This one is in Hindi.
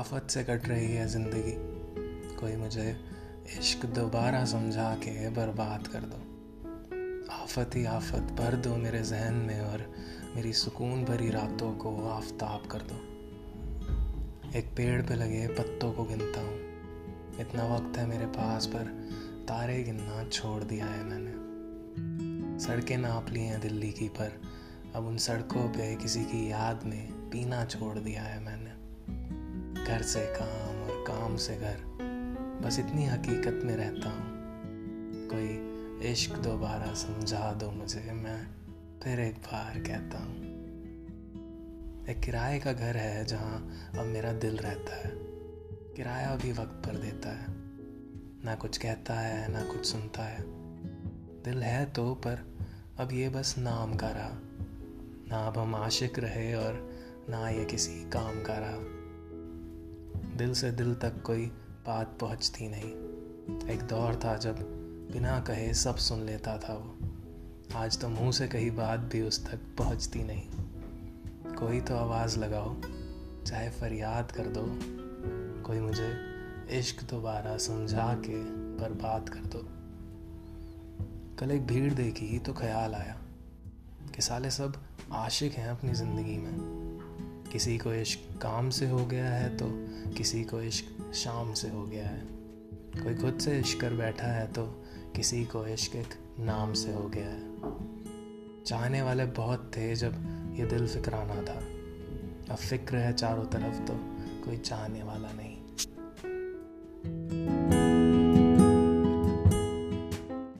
आफत से कट रही है ज़िंदगी। कोई मुझे इश्क दोबारा समझा के बर्बाद कर दो। आफत ही आफत, भर दो मेरे जहन में और मेरी सुकून भरी रातों को आफ्ताब कर दो। एक पेड़ पे लगे पत्तों को गिनता हूँ। इतना वक्त है मेरे पास, पर तारे गिनना छोड़ दिया है मैंने। सड़कें नाप ली हैं दिल्ली की, पर अब उन सड़कों पे किसी की याद में पीना छोड़ दिया है मैंने। घर से काम और काम से घर, बस इतनी हकीकत में रहता हूँ। कोई इश्क दोबारा समझा दो मुझे, मैं फिर एक बार कहता हूँ। एक किराए का घर है जहाँ अब मेरा दिल रहता है। किराया भी वक्त पर देता है। ना कुछ कहता है, ना कुछ सुनता है। दिल है तो पर अब ये बस नाम का रहा। ना अब हम आशिक रहे और ना ये किसी काम का रहा। दिल से दिल तक कोई बात पहुँचती नहीं। एक दौर था जब बिना कहे सब सुन लेता था वो। आज तो मुँह से कही बात भी उस तक पहुँचती नहीं। कोई तो आवाज़ लगाओ, चाहे फरियाद कर दो। कोई मुझे इश्क दोबारा समझा के बर्बाद कर दो। कल एक भीड़ देखी तो ख्याल आया कि साले सब आशिक हैं अपनी ज़िंदगी में। किसी को इश्क काम से हो गया है तो किसी को इश्क शाम से हो गया है। कोई खुद से इश्क कर बैठा है तो किसी को इश्क एक नाम से हो गया है। चाहने वाले बहुत थे जब ये दिल फिक्राना था। अब फ़िक्र है चारों तरफ़ तो कोई चाहने वाला नहीं।